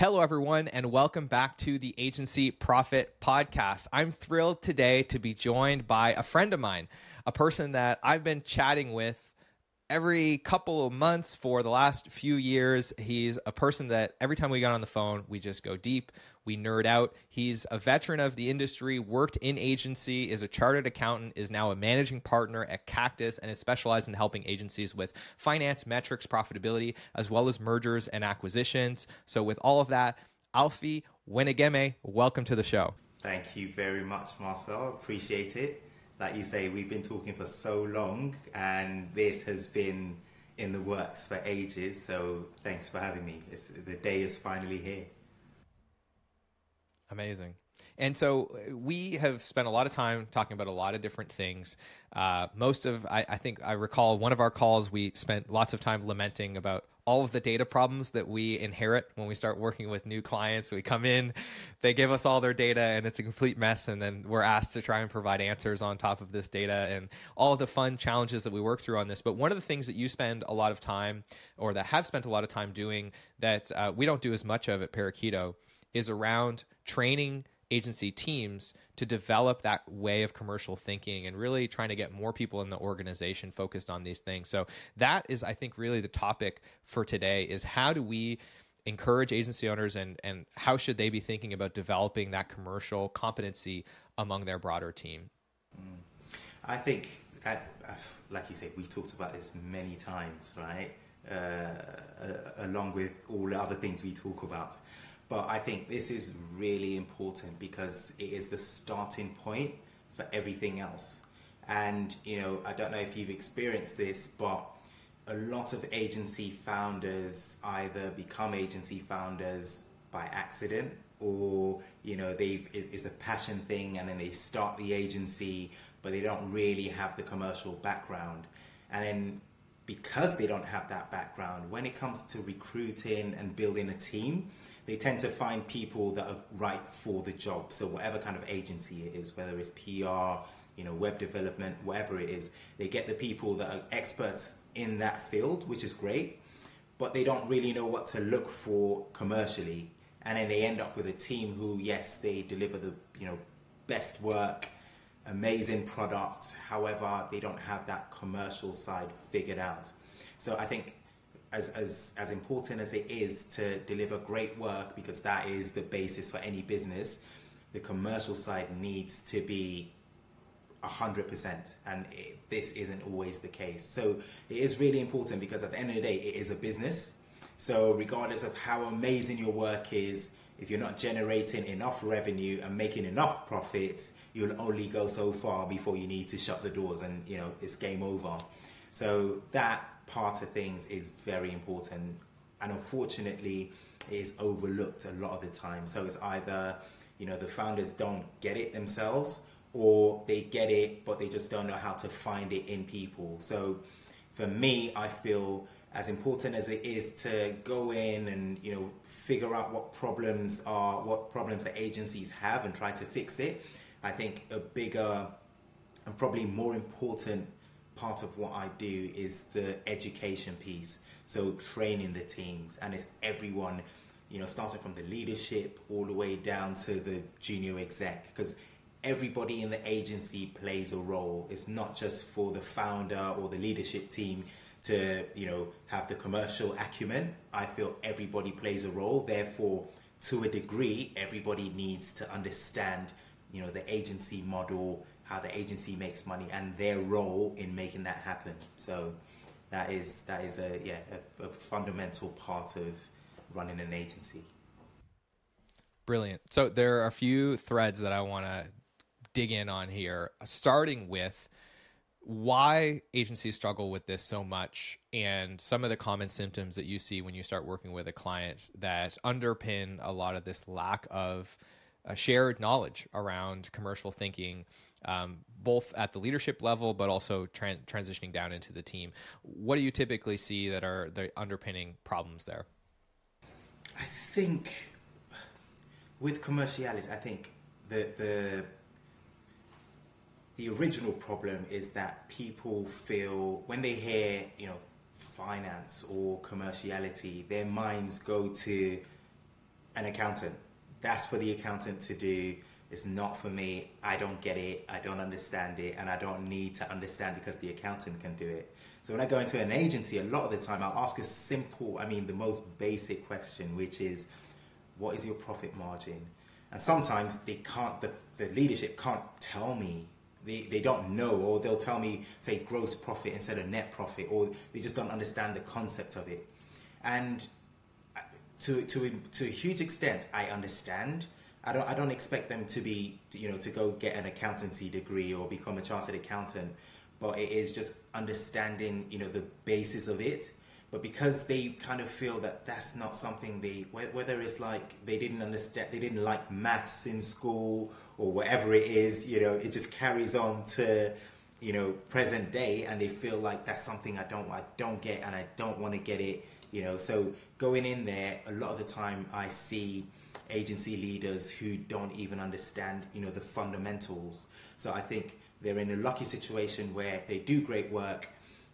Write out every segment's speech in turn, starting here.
Hello, everyone, and welcome back to the Agency Profit Podcast. I'm thrilled today to be joined by a friend of mine, a person that I've been chatting with every couple of months for the last few years. He's a person that every time we got on the phone, we just go deep, we nerd out. He's a veteran of the industry, worked in agency, is a chartered accountant, is now a managing partner at Cactus, and is specialized in helping agencies with finance, metrics, profitability, as well as mergers and acquisitions. So, with all of that, Alfie Wenegieme, welcome to the show. Thank you very much, Marcel. Appreciate it like you say, we've been talking for so long, and this has been in the works for ages. So thanks for having me. It's, the day is finally here. Amazing. And so uh, we have spent a lot of time talking about a lot of different things. Uh, most of, I, I, think I recall one of our calls, we spent lots of time lamenting about all of the data problems that we inherit when we start working with new clients. We come in, they give us all their data, and it's a complete mess. And then we're asked to try and provide answers on top of this data and all the fun challenges that we work through on this. But one of the things that you spend a lot of time, or that have spent a lot of time doing, that uh, we don't do as much of at Parakeeto, is around training agency teams to develop that way of commercial thinking and really trying to get more people in the organization focused on these things. So that is I think really the topic for today is how do we encourage agency owners and and how should they be thinking about developing that commercial competency among their broader team? I think like you said we've talked about this many times, right? Uh, along with all the other things we talk about. But I think this is really important because it is the starting point for everything else. And, you know, I don't know if you've experienced this, but a lot of agency founders either become agency founders by accident or, you know, they've, it's a passion thing and then they start the agency, but they don't really have the commercial background. And then because they don't have that background, when it comes to recruiting and building a team, they tend to find people that are right for the job. So whatever kind of agency it is, whether it's PR, you know, web development, whatever it is, they get the people that are experts in that field, which is great, but they don't really know what to look for commercially. And then they end up with a team who, yes, they deliver the, you know, best work, amazing product. However, they don't have that commercial side figured out. So I think as, as, as important as it is to deliver great work, because that is the basis for any business, the commercial side needs to be 100%. And it, this isn't always the case. So it is really important because at the end of the day, it is a business. So, regardless of how amazing your work is, if you're not generating enough revenue and making enough profits, you'll only go so far before you need to shut the doors and you know it's game over. So that part of things is very important, and unfortunately, is overlooked a lot of the time. So it's either you know the founders don't get it themselves, or they get it but they just don't know how to find it in people. So for me, I feel as important as it is to go in and you know figure out what problems are what problems the agencies have and try to fix it i think a bigger and probably more important part of what I do is the education piece. So training the teams, and it's everyone, you know, starting from the leadership all the way down to the junior exec, because everybody in the agency plays a role. It's not just for the founder or the leadership team to, you know, have the commercial acumen. I feel everybody plays a role. Therefore, to a degree, everybody needs to understand, you know, the agency model, how the agency makes money and their role in making that happen. So that is that is a yeah a, a fundamental part of running an agency. Brilliant. So there are a few threads that I want to dig in on here, starting with why agencies struggle with this so much and some of the common symptoms that you see when you start working with a client that underpin a lot of this lack of uh, shared knowledge around commercial thinking um, both at the leadership level but also tran- transitioning down into the team what do you typically see that are the underpinning problems there i think with commerciality i think the the the original problem is that people feel when they hear, you know, finance or commerciality, their minds go to an accountant. That's for the accountant to do. It's not for me. I don't get it. I don't understand it. And I don't need to understand because the accountant can do it. So when I go into an agency, a lot of the time I'll ask a simple, I mean, the most basic question, which is, what is your profit margin? And sometimes they can't, the, the leadership can't tell me they, they don't know or they'll tell me say gross profit instead of net profit or they just don't understand the concept of it and uh, to, to, to a huge extent i understand I don't, I don't expect them to be you know to go get an accountancy degree or become a chartered accountant but it is just understanding you know the basis of it. But because they kind of feel that that's not something they whether it's like they didn't understand they didn't like maths in school or whatever it is you know it just carries on to you know present day and they feel like that's something i don't i don't get and i don't want to get it you know. So going in there a lot of the time i see agency leaders who don't even understand you know the fundamentals so i think they're in a lucky situation where they do great work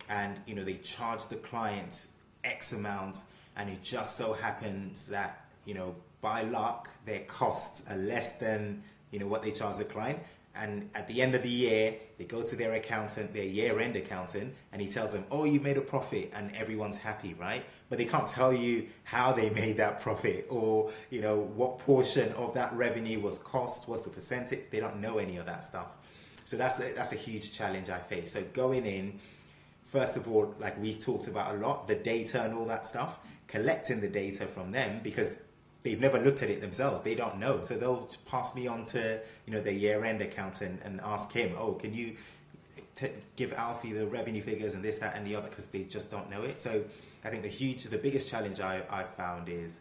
and you know they charge the client X amount, and it just so happens that you know by luck their costs are less than you know what they charge the client. And at the end of the year, they go to their accountant, their year-end accountant, and he tells them, "Oh, you made a profit," and everyone's happy, right? But they can't tell you how they made that profit, or you know what portion of that revenue was cost, what's the percentage. They don't know any of that stuff. So that's a, that's a huge challenge I face. So going in first of all, like we've talked about a lot, the data and all that stuff, collecting the data from them because they've never looked at it themselves. They don't know. So they'll pass me on to, you know, the year-end accountant and ask him, oh, can you t- give Alfie the revenue figures and this, that, and the other because they just don't know it. So I think the huge, the biggest challenge I, I've found is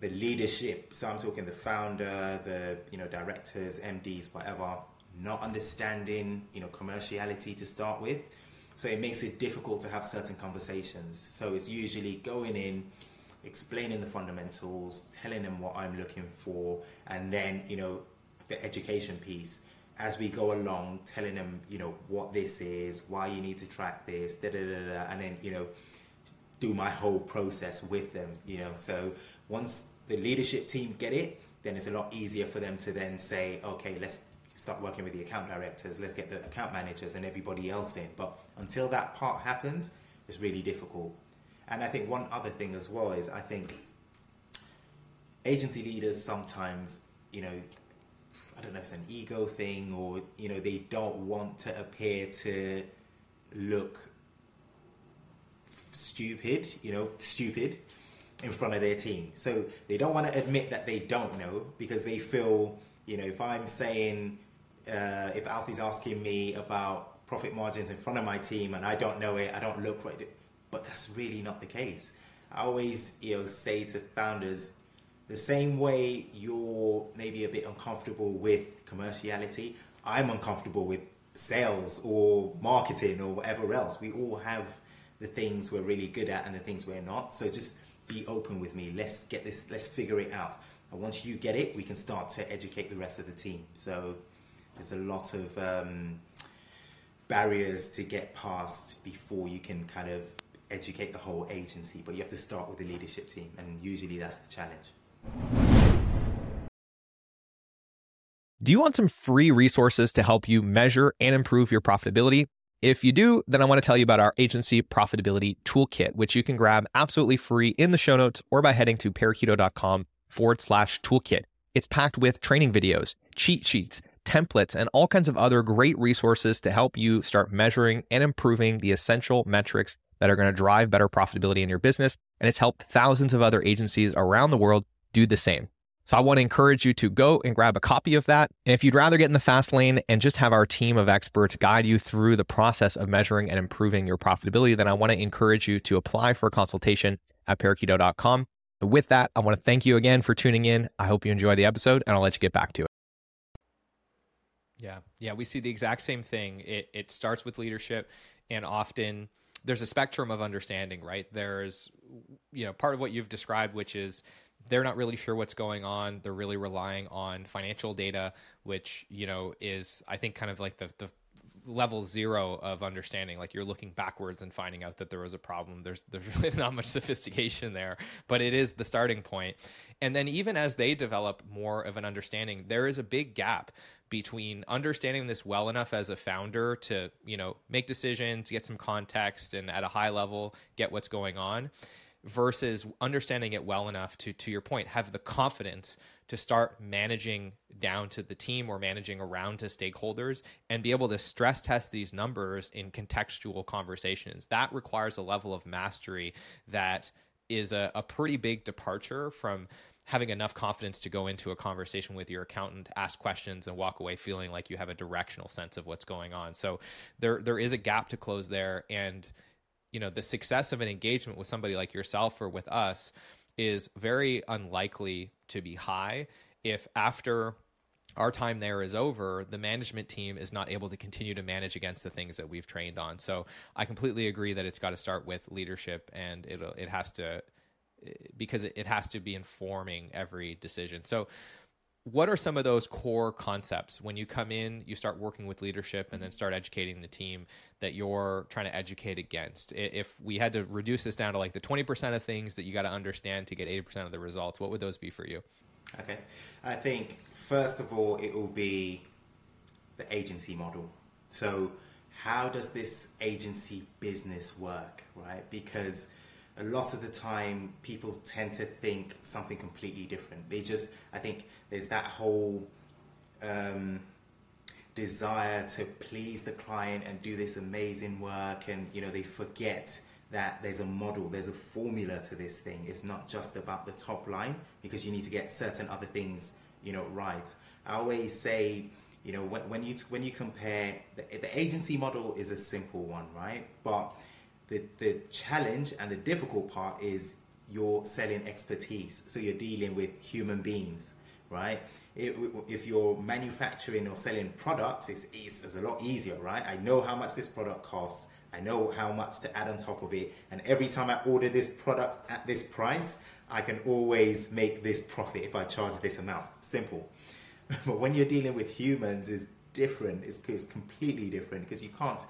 the leadership. So I'm talking the founder, the, you know, directors, MDs, whatever, not understanding, you know, commerciality to start with so it makes it difficult to have certain conversations. So it's usually going in, explaining the fundamentals, telling them what I'm looking for, and then, you know, the education piece. As we go along, telling them, you know, what this is, why you need to track this, da da da da, and then, you know, do my whole process with them, you know. So once the leadership team get it, then it's a lot easier for them to then say, okay, let's start working with the account directors, let's get the account managers and everybody else in. But until that part happens, it's really difficult. And I think one other thing as well is I think agency leaders sometimes, you know, I don't know if it's an ego thing or, you know, they don't want to appear to look stupid, you know, stupid in front of their team. So they don't want to admit that they don't know because they feel, you know, if I'm saying, uh, if Alfie's asking me about profit margins in front of my team and I don't know it, I don't look right, but that's really not the case. I always, you know, say to founders, the same way you're maybe a bit uncomfortable with commerciality, I'm uncomfortable with sales or marketing or whatever else. We all have the things we're really good at and the things we're not. So just be open with me. Let's get this, let's figure it out. And once you get it, we can start to educate the rest of the team. So there's a lot of um, barriers to get past before you can kind of educate the whole agency, but you have to start with the leadership team, and usually that's the challenge. Do you want some free resources to help you measure and improve your profitability? If you do, then I want to tell you about our agency profitability toolkit, which you can grab absolutely free in the show notes or by heading to parakeeto.com forward slash toolkit. It's packed with training videos, cheat sheets, templates, and all kinds of other great resources to help you start measuring and improving the essential metrics that are going to drive better profitability in your business. And it's helped thousands of other agencies around the world do the same. So I want to encourage you to go and grab a copy of that. And if you'd rather get in the fast lane and just have our team of experts guide you through the process of measuring and improving your profitability, then I want to encourage you to apply for a consultation at parakeeto.com. With that, I want to thank you again for tuning in. I hope you enjoy the episode and I'll let you get back to it. Yeah. Yeah. We see the exact same thing. It, it starts with leadership and often there's a spectrum of understanding, right? There's, you know, part of what you've described, which is they're not really sure what's going on. They're really relying on financial data, which you know is I think kind of like the the level zero of understanding like you're looking backwards and finding out that there was a problem there's there's really not much sophistication there but it is the starting point. point and then even as they develop more of an understanding there is a big gap between understanding this well enough as a founder to you know make decisions get some context and at a high level get what's going on versus understanding it well enough to to your point have the confidence to start managing down to the team or managing around to stakeholders and be able to stress test these numbers in contextual conversations. That requires a level of mastery that is a, a pretty big departure from having enough confidence to go into a conversation with your accountant, ask questions, and walk away feeling like you have a directional sense of what's going on. So there there is a gap to close there, and you know the success of an engagement with somebody like yourself or with us is very unlikely to be high if after our time there is over, the management team is not able to continue to manage against the things that we've trained on. So I completely agree that it's got to start with leadership and it it has to because it has to be informing every decision. So what are some of those core concepts? When you come in you start working with leadership and then start educating the team that you're trying to educate against. If we had to reduce this down to like the 20% of things that you got to understand to get 80% of the results what would those be for you? Okay. I think first of all it will be the agency model. So how does this agency business work right? Because a lot of the time people tend to think something completely different. They just, I think there's that whole um, desire to please the client and do this amazing work, and you know, they forget that there's a model, there's a formula to this thing. It's not just about the top line because you need to get certain other things, you know, right. I always say, you know, when, when you when you compare the, the agency model is a simple one, right? But the, the challenge and the difficult part is you're selling expertise. So you're dealing with human beings, right? if you're manufacturing or selling products, it's, it's, it's a lot easier, right? I know how much this product costs. I know how much to add on top of it. And every time I order this product at this price, I can always make this profit if I charge this amount. Simple. but when you're dealing with humans, is different. It's, it's completely different because you can't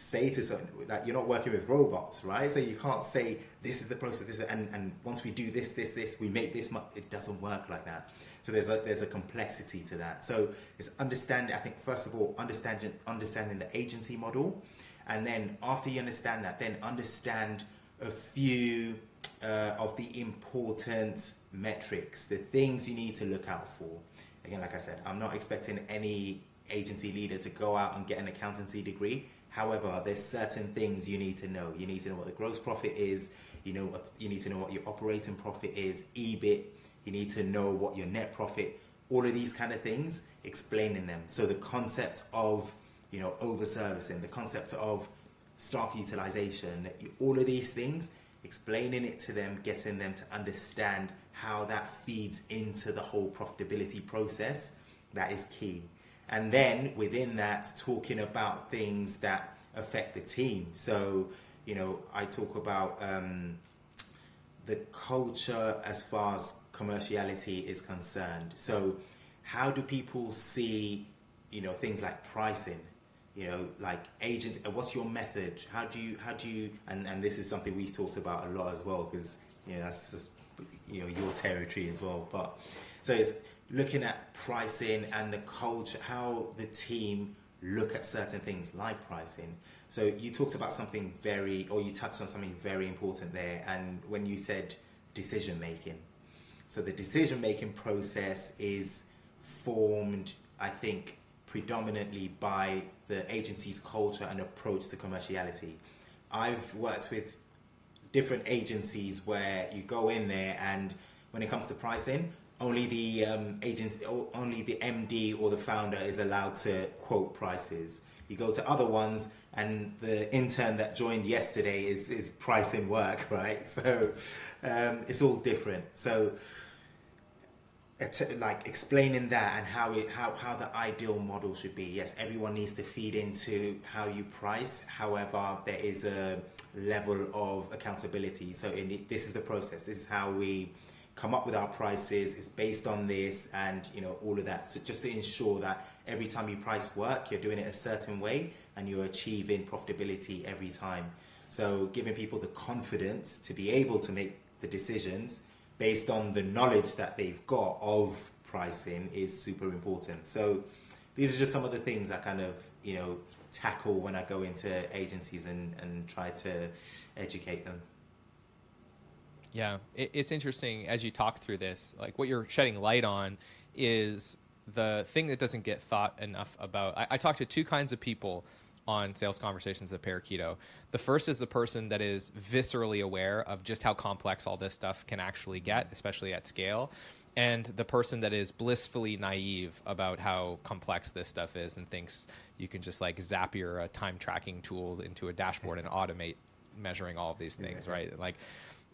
say to someone that you're not working with robots, right? So you can't say this is the process, this is, and and once we do this, this, this, we make this. Much. It doesn't work like that. So there's a there's a complexity to that. So it's understanding. I think first of all, understanding understanding the agency model, and then after you understand that, then understand a few uh, of the important metrics, the things you need to look out for. Again, like I said, I'm not expecting any agency leader to go out and get an accountancy degree However, there's certain things you need to know. You need to know what the gross profit is. You know what you need to know what your operating profit is, EBIT. You need to know what your net profit. All of these kind of things, explaining them. So the concept of you know over servicing, the concept of staff utilization, all of these things, explaining it to them, getting them to understand how that feeds into the whole profitability process. That is key and then within that, talking about things that affect the team. So, you know, I talk about um, the culture as far as commerciality is concerned. So, how do people see, you know, things like pricing? You know, like agents. What's your method? How do you? How do you? And and this is something we've talked about a lot as well because you know that's, that's you know your territory as well. But so it's looking at pricing and the culture, how the team look at certain things like pricing. So you talked about something very, or you touched on something very important there, and when you said decision making. So the decision making process is formed, I think, predominantly by the agency's culture and approach to commerciality. I've worked with different agencies where you go in there and when it comes to pricing, only the um, only the MD or the founder is allowed to quote prices. You go to other ones, and the intern that joined yesterday is is pricing work, right? So um, it's all different. So like explaining that and how it how, how the ideal model should be yes everyone needs to feed into how you price however there is a level of accountability so in, this is the process this is how we come up with our prices it's based on this and you know all of that so just to ensure that every time you price work you're doing it a certain way and you're achieving profitability every time so giving people the confidence to be able to make the decisions based on the knowledge that they've got of pricing is super important. So these are just some of the things I kind of, you know, tackle when I go into agencies and, and try to educate them. Yeah, it, it's interesting as you talk through this, like what you're shedding light on is the thing that doesn't get thought enough about. I, I talk to two kinds of people on sales conversations at Parakeeto. The first is the person that is viscerally aware of just how complex all this stuff can actually get, especially at scale. And the person that is blissfully naive about how complex this stuff is and thinks you can just like zap your uh, time tracking tool into a dashboard and automate measuring all of these things, right? Like,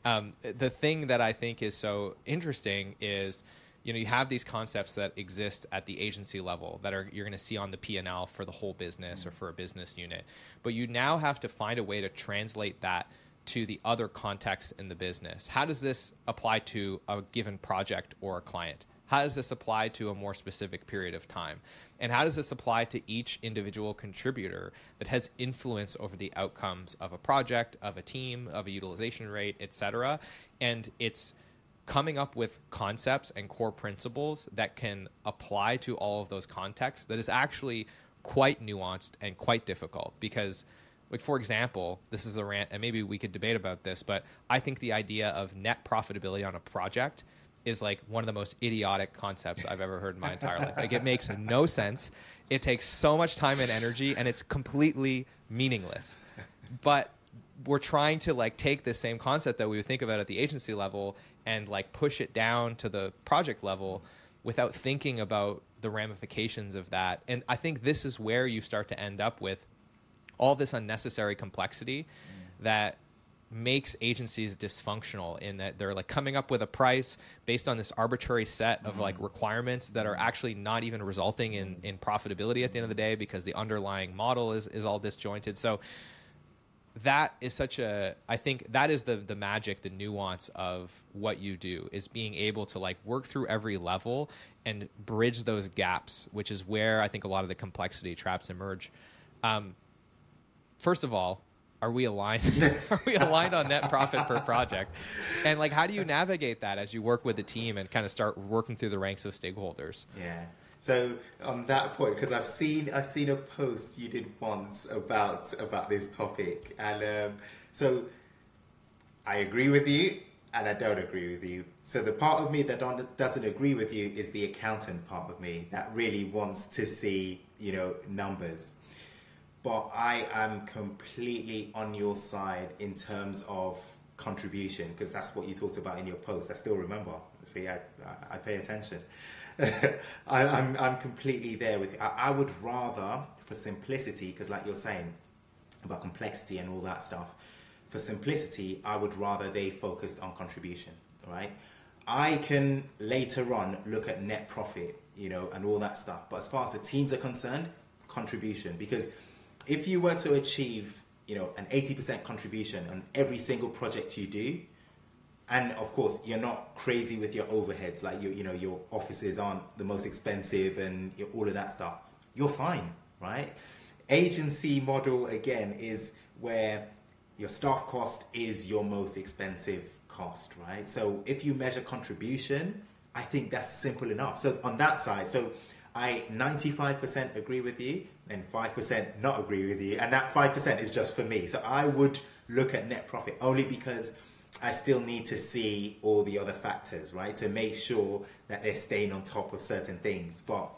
um, the thing that I think is so interesting is you know you have these concepts that exist at the agency level that are you're going to see on the P&L for the whole business or for a business unit. But you now have to find a way to translate that to the other contexts in the business. How does this apply to a given project or a client how does this apply to a more specific period of time? And how does this apply to each individual contributor that has influence over the outcomes of a project of a team of a utilization rate etc and it's coming up with concepts and core principles that can apply to all of those contexts that is actually quite nuanced and quite difficult. Because like for example this is a rant and maybe we could debate about this but i think the idea of net profitability on a project is like one of the most idiotic concepts i've ever heard in my entire life like it makes no sense it takes so much time and energy and it's completely meaningless but we're trying to like take this same concept that we would think about at the agency level and like push it down to the project level without thinking about the ramifications of that. And I think this is where you start to end up with all this unnecessary complexity mm. that makes agencies dysfunctional in that they're like coming up with a price based on this arbitrary set of like mm-hmm. requirements that are mm-hmm. actually not even resulting in in profitability at the end of the day because the underlying model is is all disjointed so that is such a i think that is the the magic the nuance of what you do is being able to like work through every level and bridge those gaps which is where i think a lot of the complexity traps emerge um, first of all are we aligned are we aligned on net profit per project and like how do you navigate that as you work with the team and kind of start working through the ranks of stakeholders yeah so on that point, because I've seen I've seen a post you did once about about this topic, and um, so I agree with you, and I don't agree with you. So the part of me that doesn't agree with you is the accountant part of me that really wants to see you know numbers. But I am completely on your side in terms of contribution because that's what you talked about in your post. I still remember. See, I, I, pay attention. I, am I'm, I'm completely there with you. I, I would rather, for simplicity, because like you're saying about complexity and all that stuff, for simplicity, I would rather they focused on contribution, right? I can later on look at net profit, you know, and all that stuff. But as far as the teams are concerned, contribution. Because if you were to achieve, you know, an 80% contribution on every single project you do, and of course you're not crazy with your overheads like you you know your offices aren't the most expensive and all of that stuff you're fine right? Agency model again is where your staff cost is your most expensive cost right? So if you measure contribution i think that's simple enough. So on that side so i 95% agree with you and 5% not agree with you and that 5% is just for me so i would look at net profit only because I still need to see all the other factors, right, to make sure that they're staying on top of certain things. But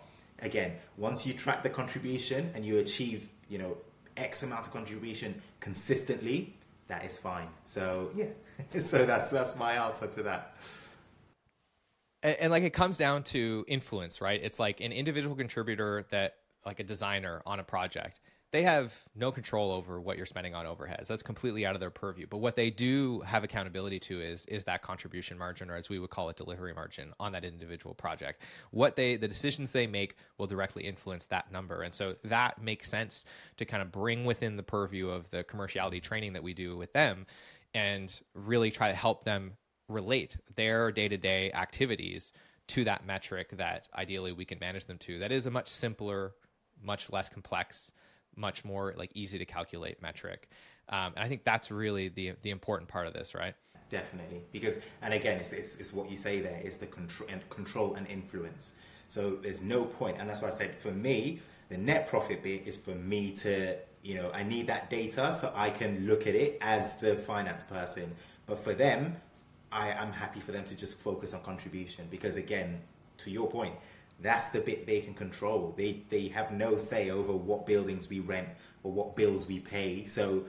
again, once you track the contribution and you achieve, you know, X amount of contribution consistently, that is fine. So yeah, so that's that's my answer to that. And, and like it comes down to influence, right? It's like an individual contributor that like a designer on a project they have no control over what you're spending on overheads. That's completely out of their purview. But what they do have accountability to is is that contribution margin, or as we would call it, delivery margin on that individual project. What they the decisions they make will directly influence that number, and so that makes sense to kind of bring within the purview of the commerciality training that we do with them, and really try to help them relate their day to day activities to that metric that ideally we can manage them to. That is a much simpler, much less complex much more like easy to calculate metric. Um, and I think that's really the the important part of this, right? Definitely, because and again, it's, it's, it's what you say there is the control and control and influence. So there's no point, and that's why I said for me, the net profit bit is for me to you know I need that data so I can look at it as the finance person. But for them, I am happy for them to just focus on contribution because again, to your point, that's the bit they can control. They they have no say over what buildings we rent or what bills we pay. So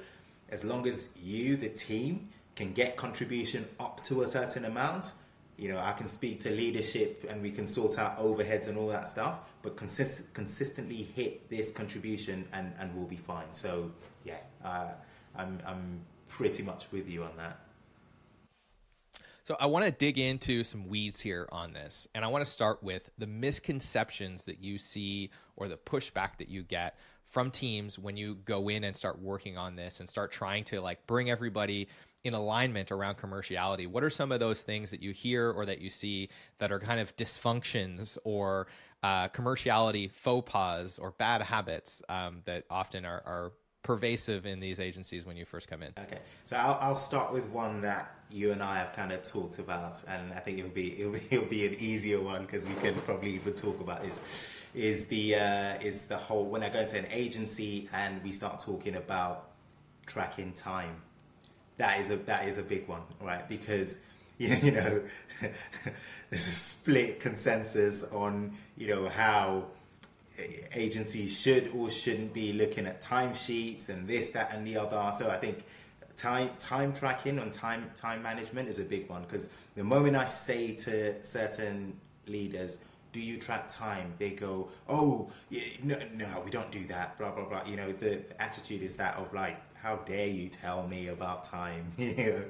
as long as you, the team, can get contribution up to a certain amount, you know, I can speak to leadership and we can sort out overheads and all that stuff, but consist- consistently hit this contribution and, and we'll be fine. So, yeah, uh, I'm, I'm pretty much with you on that. So I want to dig into some weeds here on this. And I want to start with the misconceptions that you see or the pushback that you get from teams when you go in and start working on this and start trying to like bring everybody in alignment around commerciality. What are some of those things that you hear or that you see that are kind of dysfunctions or uh, commerciality faux pas or bad habits um, that often are, are pervasive in these agencies when you first come in? Okay, so I'll, I'll start with one that you and I have kind of talked about, and I think it'll be it'll be, it'll be an easier one because we can probably even talk about this. Is the uh, is the whole when I go into an agency and we start talking about tracking time, that is a that is a big one, right? Because you know there's a split consensus on you know how agencies should or shouldn't be looking at timesheets and this, that, and the other. So I think time time tracking and time time management is a big one because the moment I say to certain leaders, "Do you track time?" They go, "Oh, yeah, no, no, we don't do that." Blah blah blah. You know, the attitude is that of like, "How dare you tell me about time?" you know,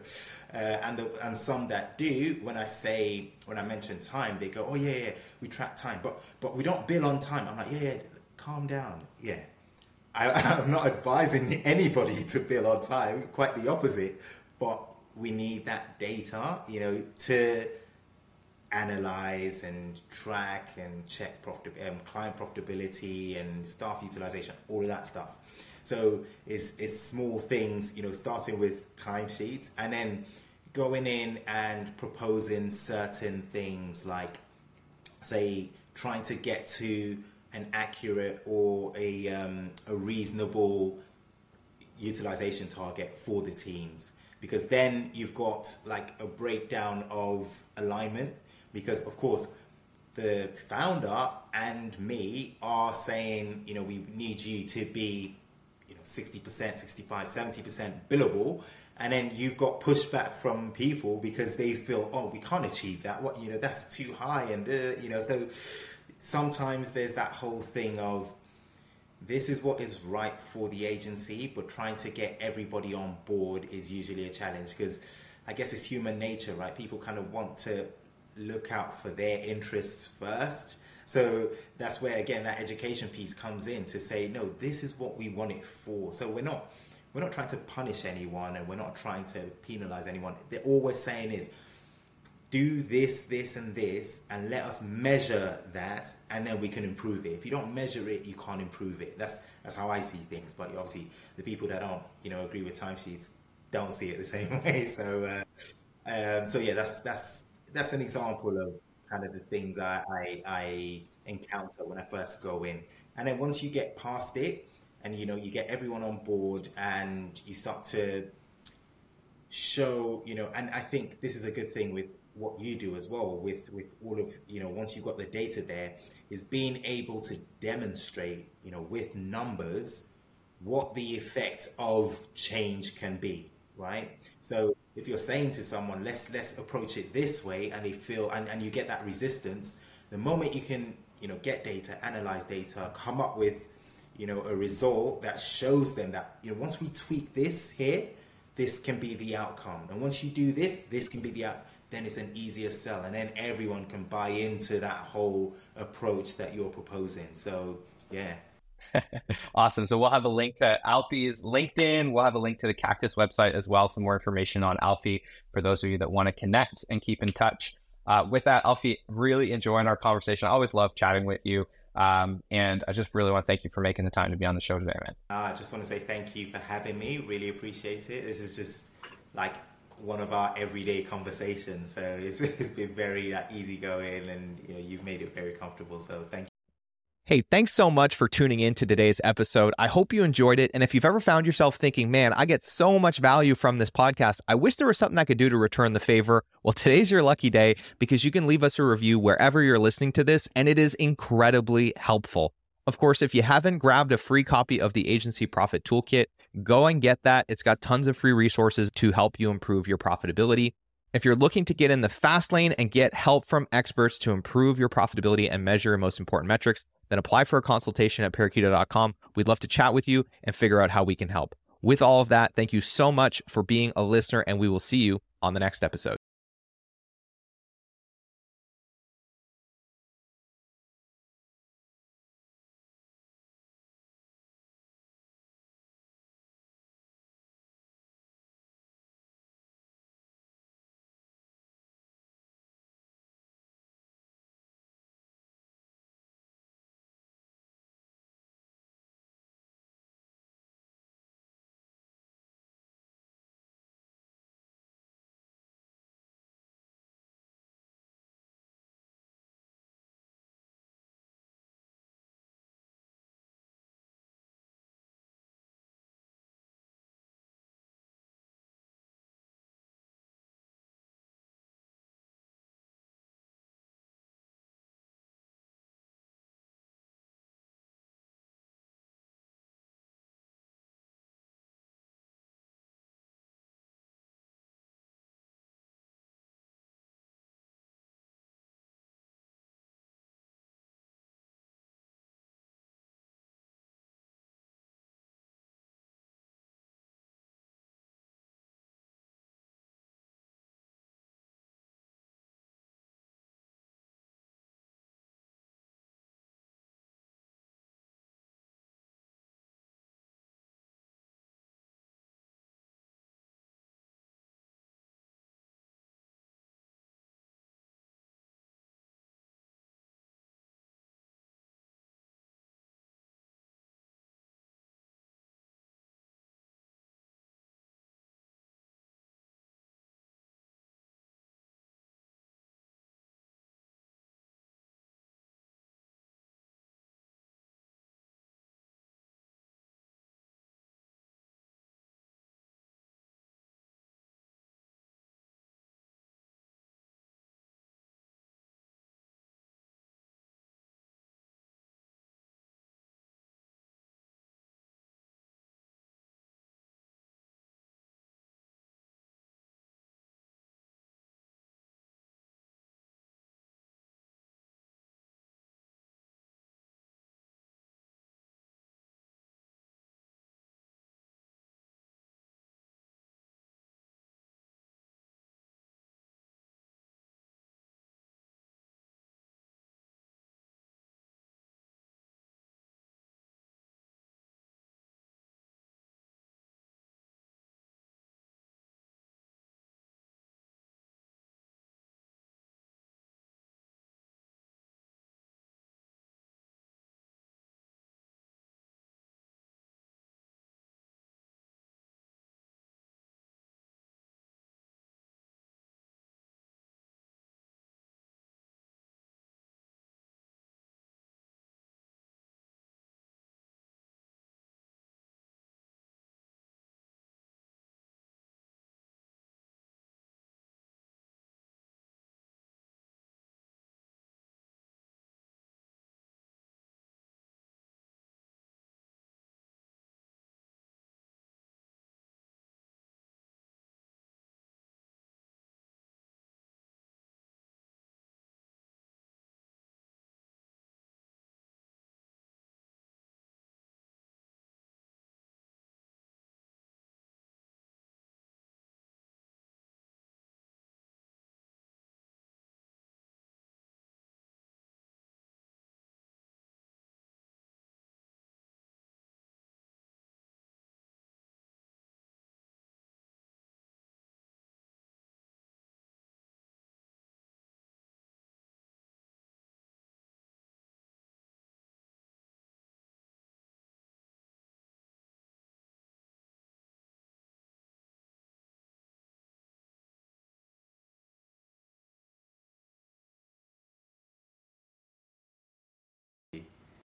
uh, and the, and some that do when I say when I mention time, they go, "Oh yeah, yeah, we track time, but but we don't bill on time." I'm like, "Yeah, yeah, calm down, yeah." I, I'm not advising anybody to bill on time. Quite the opposite, but we need that data, you know, to analyze and track and check profit, um, client profitability and staff utilization, all of that stuff. So it's, it's small things, you know, starting with timesheets and then going in and proposing certain things like, say, trying to get to an accurate or a, um, a reasonable utilization target for the teams. Because then you've got like a breakdown of alignment. Because of course the founder and me are saying you know we need you to be you know 60% 65 70% billable. And then you've got pushback from people because they feel oh we can't achieve that. What you know that's too high and uh, you know so sometimes there's that whole thing of this is what is right for the agency but trying to get everybody on board is usually a challenge because i guess it's human nature right? People kind of want to look out for their interests first. So that's where again that education piece comes in to say no this is what we want it for. So we're not we're not trying to punish anyone and we're not trying to penalize anyone. They're all we're saying is do this, this, and this, and let us measure that, and then we can improve it. If you don't measure it, you can't improve it. That's that's how I see things. But obviously, the people that don't, you know, agree with timesheets don't see it the same way. So, uh, um, so yeah, that's that's that's an example of kind of the things I, I I encounter when I first go in, and then once you get past it, and you know you get everyone on board and you start to show you know and i think this is a good thing with what you do as well with with all of you know once you've got the data there is being able to demonstrate you know with numbers what the effect of change can be right? So if you're saying to someone, let's let's approach it this way, and they feel and, and you get that resistance, the moment you can, you know, get data, analyze data, come up with, you know, a result that shows them that, you know, once we tweak this here, this can be the outcome. And once you do this, this can be the out then it's an easier sell and then everyone can buy into that whole approach that you're proposing. So yeah. awesome. So we'll have a link to Alfie's LinkedIn. We'll have a link to the Cactus website as well. Some more information on Alfie for those of you that want to connect and keep in touch. Uh, with that, Alfie, really enjoying our conversation. I always love chatting with you. Um, and I just really want to thank you for making the time to be on the show today, man. Uh, I just want to say thank you for having me. Really appreciate it. This is just like one of our everyday conversations. So it's, it's been very uh, easygoing and you know, you've made it very comfortable. So thank you. Hey, thanks so much for tuning in to today's episode. I hope you enjoyed it. And if you've ever found yourself thinking, man, I get so much value from this podcast, I wish there was something I could do to return the favor. Well, today's your lucky day because you can leave us a review wherever you're listening to this, and it is incredibly helpful. Of course, if you haven't grabbed a free copy of the Agency Profit Toolkit, go and get that. It's got tons of free resources to help you improve your profitability. If you're looking to get in the fast lane and get help from experts to improve your profitability and measure your most important metrics, then apply for a consultation at parakeeto.com. We'd love to chat with you and figure out how we can help. With all of that, thank you so much for being a listener, and we will see you on the next episode.